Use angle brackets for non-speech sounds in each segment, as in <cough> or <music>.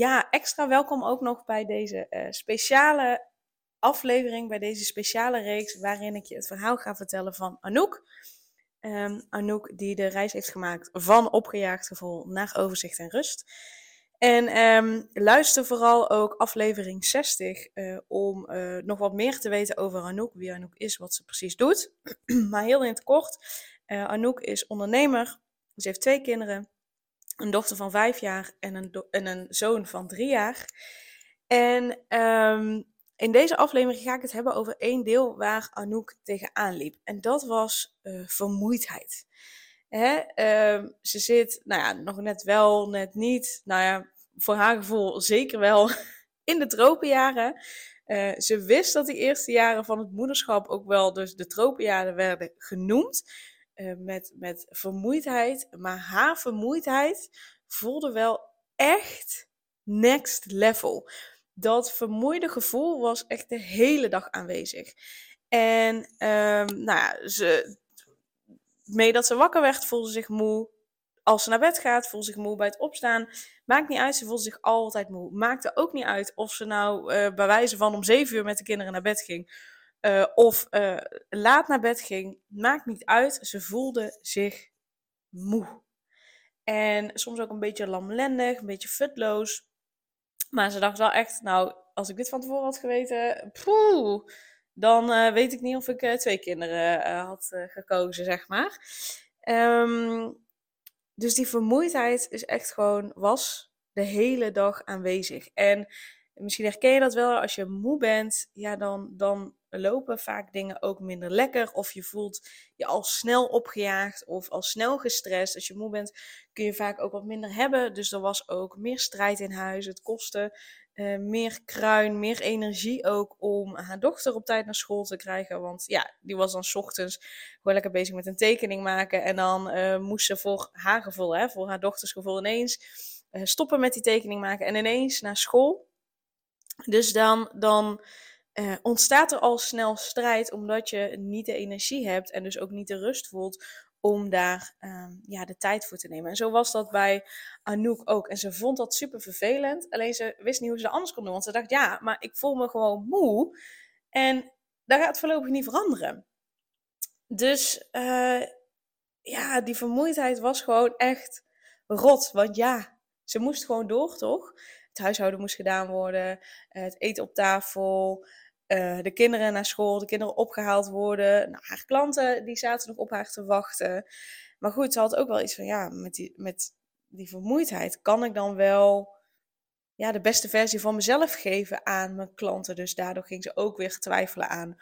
Ja, extra welkom ook nog bij deze uh, speciale aflevering, bij deze speciale reeks, waarin ik je het verhaal ga vertellen van Anouk. Um, Anouk die de reis heeft gemaakt van opgejaagd gevoel naar overzicht en rust. En um, luister vooral ook aflevering 60 uh, eh, om uh, nog wat meer te weten over Anouk, wie Anouk is, wat ze precies doet. <clears throat> maar heel in het kort, Anouk is ondernemer, ze heeft twee kinderen een dochter van vijf jaar en een, en een zoon van drie jaar. En um, in deze aflevering ga ik het hebben over één deel waar Anouk tegenaan liep. En dat was uh, vermoeidheid. Hè? Um, ze zit, nou ja, nog net wel, net niet. Nou ja, voor haar gevoel zeker wel <laughs> in de tropenjaren. Uh, ze wist dat die eerste jaren van het moederschap ook wel dus de tropenjaren werden genoemd. Eh, met, met vermoeidheid. Maar haar vermoeidheid voelde wel echt next level. Dat vermoeide gevoel was echt de hele dag aanwezig. En um, nou ja, ze, mee dat ze wakker werd, voelde ze zich moe. Als ze naar bed gaat, voelde ze zich moe bij het opstaan. Maakt niet uit, ze voelde zich altijd moe. Maakte ook niet uit of ze nou uh, bij wijze van om zeven uur met de kinderen naar bed ging uh, of uh, laat naar bed ging, maakt niet uit. Ze voelde zich moe. En soms ook een beetje lamlendig, een beetje futloos. Maar ze dacht wel echt, nou, als ik dit van tevoren had geweten, poeh, dan uh, weet ik niet of ik twee kinderen had gekozen, zeg maar. Um, dus die vermoeidheid is echt gewoon, was de hele dag aanwezig. En misschien herken je dat wel, als je moe bent, ja, dan, dan lopen vaak dingen ook minder lekker. Of je voelt je al snel opgejaagd of al snel gestrest. Als je moe bent kun je vaak ook wat minder hebben. Dus er was ook meer strijd in huis. Het kostte uh, meer kruin, meer energie ook om haar dochter op tijd naar school te krijgen. Want ja, die was dan ochtends gewoon lekker bezig met een tekening maken. En dan uh, moest ze voor haar gevoel, hè, voor haar dochters gevoel ineens uh, stoppen met die tekening maken. En ineens naar school. Dus dan, dan uh, ontstaat er al snel strijd omdat je niet de energie hebt en dus ook niet de rust voelt om daar uh, ja, de tijd voor te nemen. En zo was dat bij Anouk ook. En ze vond dat super vervelend, alleen ze wist niet hoe ze dat anders kon doen. Want ze dacht, ja, maar ik voel me gewoon moe en dat gaat voorlopig niet veranderen. Dus uh, ja, die vermoeidheid was gewoon echt rot. Want ja, ze moest gewoon door, toch? Het huishouden moest gedaan worden, het eten op tafel, uh, de kinderen naar school, de kinderen opgehaald worden. Nou, haar klanten die zaten nog op haar te wachten. Maar goed, ze had ook wel iets van, ja, met die, met die vermoeidheid kan ik dan wel ja, de beste versie van mezelf geven aan mijn klanten. Dus daardoor ging ze ook weer twijfelen aan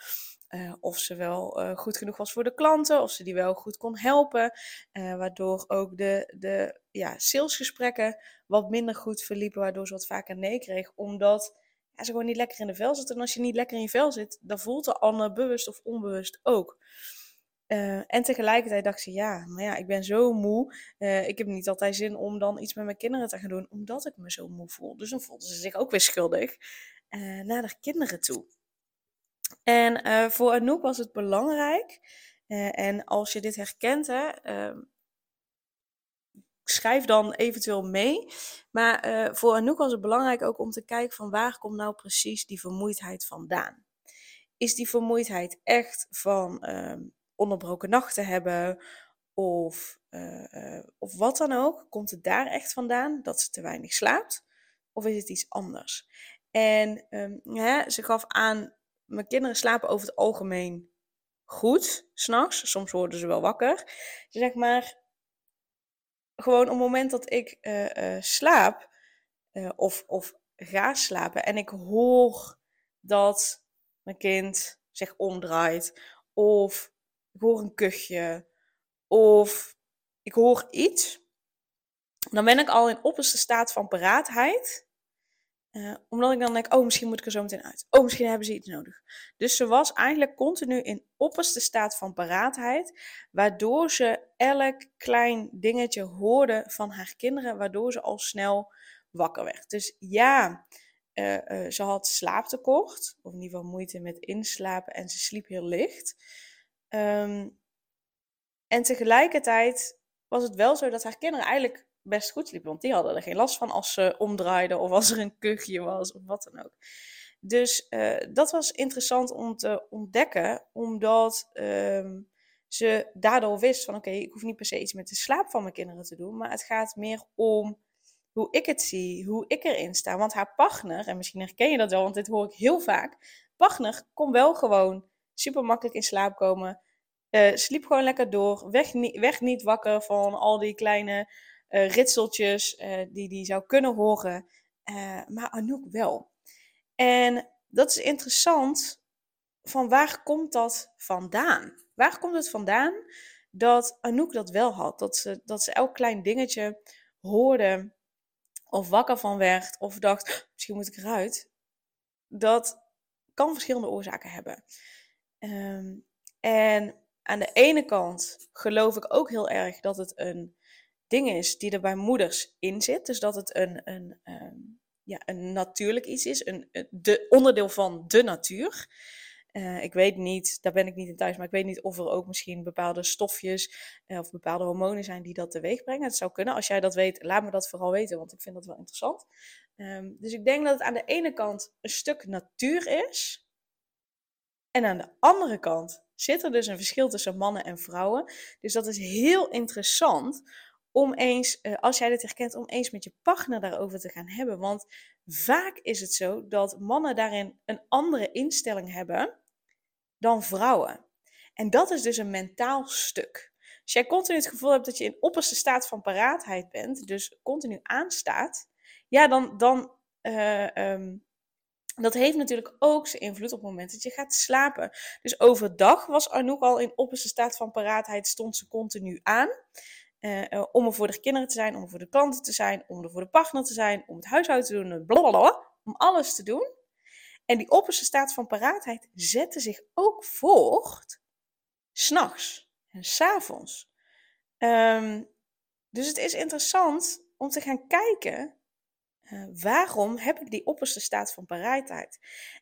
uh, of ze wel uh, goed genoeg was voor de klanten, of ze die wel goed kon helpen. Uh, waardoor ook de, de ja, salesgesprekken wat minder goed verliepen, waardoor ze wat vaker nee kreeg. Omdat ja, ze gewoon niet lekker in de vel zit. En als je niet lekker in je vel zit, dan voelt de ander bewust of onbewust ook. En tegelijkertijd dacht ze, ja, maar ja, ik ben zo moe. Ik heb niet altijd zin om dan iets met mijn kinderen te gaan doen, omdat ik me zo moe voel. Dus dan voelde ze zich ook weer schuldig naar de kinderen toe. En voor Anouk was het belangrijk, en als je dit herkent, hè, ehm, schrijf dan eventueel mee. Maar uh, voor Anouk was het belangrijk ook om te kijken van waar komt nou precies die vermoeidheid vandaan. Is die vermoeidheid echt van uh, onderbroken nachten hebben of, of wat dan ook? Komt het daar echt vandaan dat ze te weinig slaapt? Of is het iets anders? En ja, ze gaf aan, mijn kinderen slapen over het algemeen goed, s'nachts. Soms worden ze wel wakker. Zeg maar, gewoon op het moment dat ik uh, uh, slaap uh, of, of ga slapen en ik hoor dat mijn kind zich omdraait of ik hoor een kuchje of ik hoor iets, dan ben ik al in opperste staat van paraatheid Uh, omdat ik dan denk, oh, misschien moet ik er zo meteen uit. Oh, misschien hebben ze iets nodig. Dus ze was eigenlijk continu in opperste staat van paraatheid, waardoor ze elk klein dingetje hoorde van haar kinderen, waardoor ze al snel wakker werd. Dus ja, uh, uh, ze had slaaptekort, of in ieder geval moeite met inslapen en ze sliep heel licht. Um, en tegelijkertijd was het wel zo dat haar kinderen eigenlijk best goed sliepen. Want die hadden er geen last van als ze omdraaiden of als er een kuchje was of wat dan ook. Dus uh, dat was interessant om te ontdekken, omdat uh, ze daardoor wist van oké, ik hoef niet per se iets met de slaap van mijn kinderen te doen, maar het gaat meer om hoe ik het zie, hoe ik erin sta. Want haar partner, en misschien herken je dat wel, want dit hoor ik heel vaak, partner kon wel gewoon super makkelijk in slaap komen. Uh, sliep gewoon lekker door. Niet, weg niet wakker van al die kleine uh, ritseltjes uh, die die zou kunnen horen. maar Anouk wel. En dat is interessant. Van waar komt dat vandaan? Waar komt het vandaan dat Anouk dat wel had? Dat ze, dat ze elk klein dingetje hoorde of wakker van werd of dacht, misschien moet ik eruit. Dat kan verschillende oorzaken hebben. Um, en aan de ene kant geloof ik ook heel erg dat het een ding is die er bij moeders in zit. Dus dat het een, een, um, ja, een natuurlijk iets is, een, de, onderdeel van de natuur. Uh, ik weet niet, daar ben ik niet in thuis, maar ik weet niet of er ook misschien bepaalde stofjes uh, of bepaalde hormonen zijn die dat teweeg brengen. Het zou kunnen. Als jij dat weet, laat me dat vooral weten, want ik vind dat wel interessant. Um, dus ik denk dat het aan de ene kant een stuk natuur is. En aan de andere kant zit er dus een verschil tussen mannen en vrouwen. Dus dat is heel interessant om eens, uh, als jij dit herkent, om eens met je partner daarover te gaan hebben. Want vaak is het zo dat mannen daarin een andere instelling hebben dan vrouwen. En dat is dus een mentaal stuk. Als jij continu het gevoel hebt dat je in opperste staat van paraatheid bent, dus continu aanstaat, ja, dan, dan uh, um, dat heeft natuurlijk ook zijn invloed op het moment dat je gaat slapen. Dus overdag was Anouk al in opperste staat van paraatheid, stond ze continu aan. Uh, om er voor de kinderen te zijn, om er voor de klanten te zijn, om er voor de partner te zijn, om het huishouden te doen, blablabla, om alles te doen. En die opperste staat van paraatheid zette zich ook voort s'nachts en s'avonds. Um, dus het is interessant om te gaan kijken uh, waarom heb ik die opperste staat van paraatheid?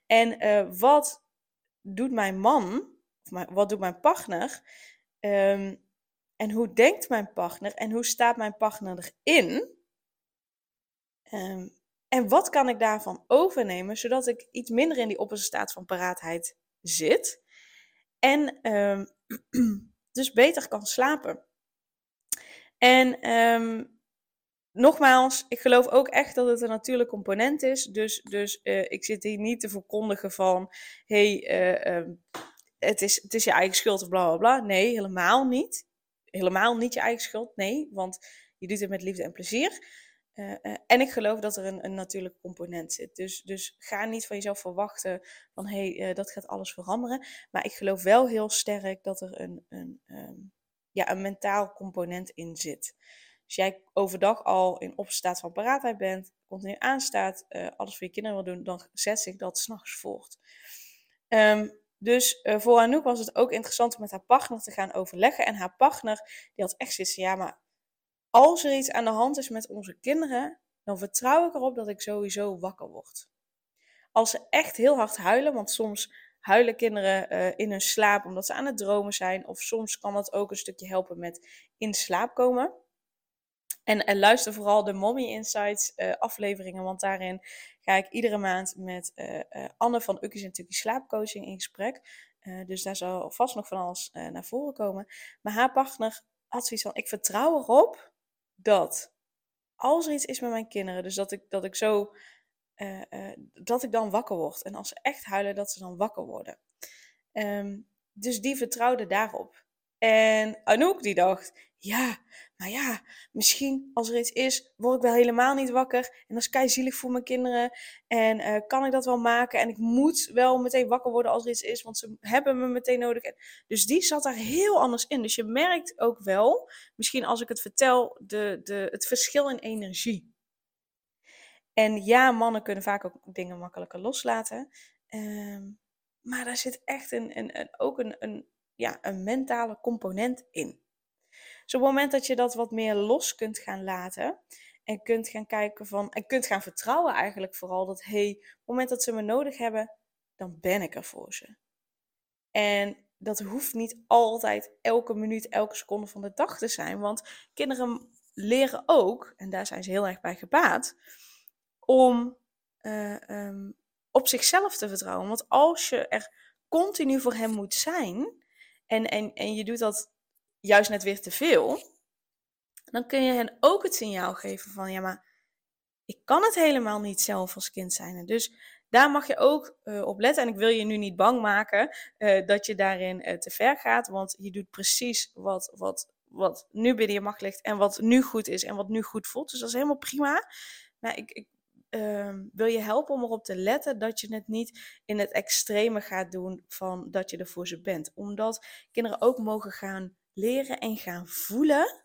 En wat doet mijn man, of wat doet mijn partner? Um, en hoe denkt mijn partner? En hoe staat mijn partner erin? Um, en wat kan ik daarvan overnemen, zodat ik iets minder in die opperste staat van paraatheid zit? En um, <clears throat> dus beter kan slapen. En um, nogmaals, ik geloof ook echt dat het een natuurlijk component is. Dus, dus uh, ik zit hier niet te verkondigen van: hey, um, het, is, het is je eigen schuld of bla bla bla. Nee, helemaal niet. Helemaal niet je eigen schuld. Nee, want je doet het met liefde en plezier. Uh, en ik geloof dat er een, een natuurlijk component zit. Dus, dus ga niet van jezelf verwachten van hé, hey, dat gaat alles veranderen. Maar ik geloof wel heel sterk dat er een, een, um, ja, een mentaal component in zit. Als jij overdag al in opstaat van paraatheid bent, continu aanstaat, alles voor je kinderen wil doen, dan zet zich dat s'nachts voort. Um, dus uh, voor Anouk was het ook interessant om met haar partner te gaan overleggen. En haar partner, die had echt zoiets ja, maar als er iets aan de hand is met onze kinderen, dan vertrouw ik erop dat ik sowieso wakker word. Als ze echt heel hard huilen, want soms huilen kinderen uh, in hun slaap omdat ze aan het dromen zijn. Of soms kan dat ook een stukje helpen met in slaap komen. En, luister vooral de Mommy Insights uh, afleveringen, want daarin ga iedere maand met uh, uh, Anne van Ukkies en Tukkie Slaapcoaching in gesprek. dus daar zal vast nog van alles naar voren komen. Maar haar partner had zoiets van, ik vertrouw erop dat als er iets is met mijn kinderen, dus dat ik, dat ik zo, dat ik dan wakker word. En als ze echt huilen, dat ze dan wakker worden. Um, dus die vertrouwde daarop. En Anouk die dacht, ja, maar ja, misschien als er iets is, word ik wel helemaal niet wakker. En dat is kei zielig voor mijn kinderen. En uh, kan ik dat wel maken? En ik moet wel meteen wakker worden als er iets is, want ze hebben me meteen nodig. Dus die zat daar heel anders in. Dus je merkt ook wel, misschien als ik het vertel, de, de, het verschil in energie. En ja, mannen kunnen vaak ook dingen makkelijker loslaten. Ehm, maar daar zit echt een, een ook een, een, ja, een mentale component in. Dus op het moment dat je dat wat meer los kunt gaan laten en kunt gaan kijken van, en kunt gaan vertrouwen eigenlijk vooral dat, hey, op het moment dat ze me nodig hebben, dan ben ik er voor ze. En dat hoeft niet altijd elke minuut, elke seconde van de dag te zijn, want kinderen leren ook, en daar zijn ze heel erg bij gebaat, om uh, um, op zichzelf te vertrouwen. Want als je er continu voor hem moet zijn en, en, en je doet dat juist net weer te veel, dan kun je hen ook het signaal geven van ja, maar ik kan het helemaal niet zelf als kind zijn. Dus daar mag je ook uh, op letten. En ik wil je nu niet bang maken uh, dat je daarin uh, te ver gaat, want je doet precies wat, wat, wat nu binnen je macht ligt en wat nu goed is en wat nu goed voelt. Dus dat is helemaal prima. Maar ik, ik Ehm, wil je helpen om erop te letten dat je het niet in het extreme gaat doen van dat je er voor ze bent. Omdat kinderen ook mogen gaan leren en gaan voelen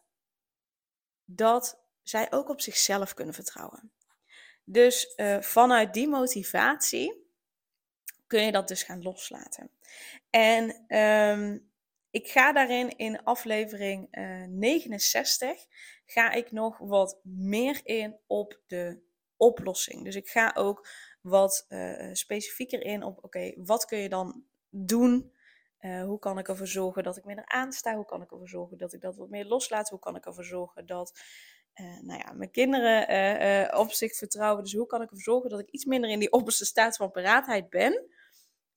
dat zij ook op zichzelf kunnen vertrouwen. Dus uh, vanuit die motivatie kun je dat dus gaan loslaten. En um, ik ga daarin in aflevering uh, eh, 69 ga ik nog wat meer in op de oplossing. Dus ik ga ook wat uh, specifieker in op, oké, wat kun je dan doen? Uh, hoe kan ik ervoor zorgen dat ik minder aansta? Hoe kan ik ervoor zorgen dat ik dat wat meer loslaat? Hoe kan ik ervoor zorgen dat uh, nou ja, mijn kinderen op zich vertrouwen? Dus hoe kan ik ervoor zorgen dat ik iets minder in die <laughs> opperste staat van paraatheid ben?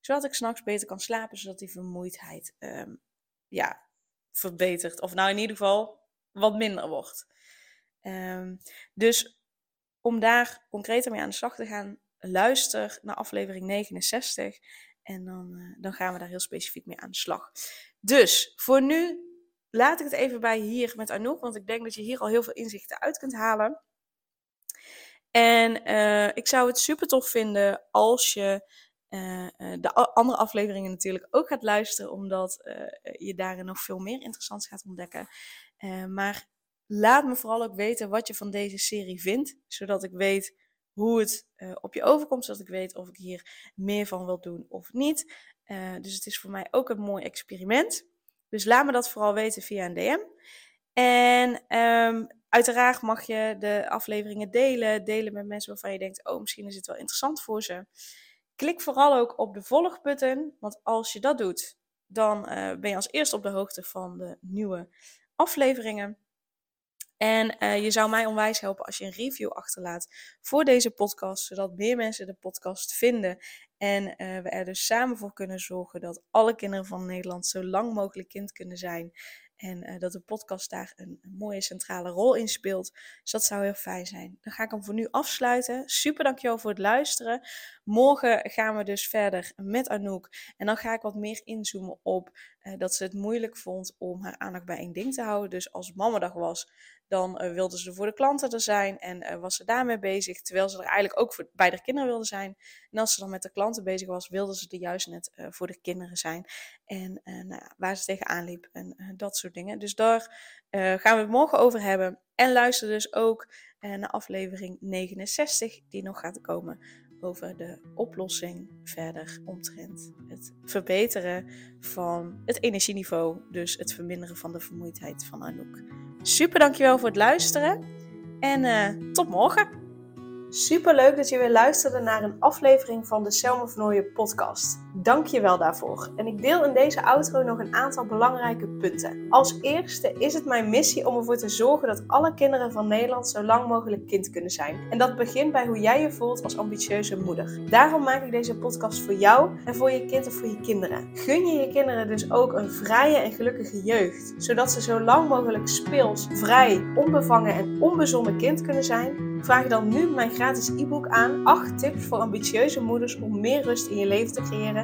Zodat ik s'nachts beter kan slapen, zodat die vermoeidheid um, ja, verbetert. Of nou in ieder geval wat minder wordt. Um, dus om daar concreter mee aan de slag te gaan, luister naar aflevering 69. En dan, uh, dan gaan we daar heel specifiek mee aan de slag. Dus voor nu laat ik het even bij hier met Anouk, want ik denk dat je hier al heel veel inzichten uit kunt halen. En uh, ik zou het super tof vinden als je uh, de andere afleveringen natuurlijk ook gaat luisteren, omdat je daarin nog veel meer interessants gaat ontdekken. maar Laat me vooral ook weten wat je van deze serie vindt, zodat ik weet hoe het uh, op je overkomt, zodat ik weet of ik hier meer van wil doen of niet. Uh, dus het is voor mij ook een mooi experiment. Dus laat me dat vooral weten via een DM. En um, uiteraard mag je de afleveringen delen, delen met mensen waarvan je denkt, oh misschien is het wel interessant voor ze. Klik vooral ook op de volgbutton, want als je dat doet, dan uh, ben je als eerste op de hoogte van de nieuwe afleveringen. En uh, je zou mij onwijs helpen als je een review achterlaat voor deze podcast, zodat meer mensen de podcast vinden. En uh, we er dus samen voor kunnen zorgen dat alle kinderen van Nederland zo lang mogelijk kind kunnen zijn. En uh, dat de podcast daar een, een, mooie centrale rol in speelt. Dus dat zou heel fijn zijn. Dan ga ik hem voor nu afsluiten. Super dankjewel voor het luisteren. Morgen gaan we dus verder met Anouk. En dan ga ik wat meer inzoomen op dat ze het moeilijk vond om haar aandacht bij één ding te houden. Dus als mamadag was, dan uh, wilde ze voor de klanten er zijn en uh, was ze daarmee bezig, terwijl ze er eigenlijk ook voor, bij de kinderen wilde zijn. En als ze dan met de klanten bezig was, wilde ze er juist net voor de kinderen zijn. En nou waar ze tegenaan liep en dat soort dingen. Dus daar gaan we het morgen over hebben. En luister dus ook naar aflevering 69, die nog gaat komen over de oplossing verder omtrent het verbeteren van het energieniveau, dus het verminderen van de vermoeidheid van Anouk. Super dankjewel voor het luisteren en uh, tot morgen! Super leuk dat je weer luisterde naar een aflevering van de Selma Vernooien podcast. Dank je wel daarvoor. En ik deel in deze outro nog een aantal belangrijke punten. Als eerste is het mijn missie om ervoor te zorgen dat alle kinderen van Nederland zo lang mogelijk kind kunnen zijn. En dat begint bij hoe jij je voelt als ambitieuze moeder. Daarom maak ik deze podcast voor jou en voor je kind of voor je kinderen. Gun je je kinderen dus ook een vrije en gelukkige jeugd, zodat ze zo lang mogelijk speels, vrij, onbevangen en onbezonnen kind kunnen zijn Vraag dan nu mijn gratis e-book aan 8 tips voor ambitieuze moeders om meer rust in je leven te creëren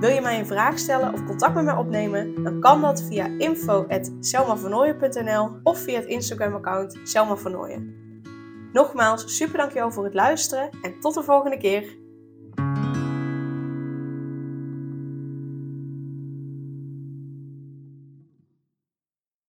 Wil je mij een vraag stellen of contact met mij opnemen? Dan kan dat via info.selmavernooien.nl of via het Instagram account Selma Nogmaals, super dankjewel voor het luisteren en tot de volgende keer.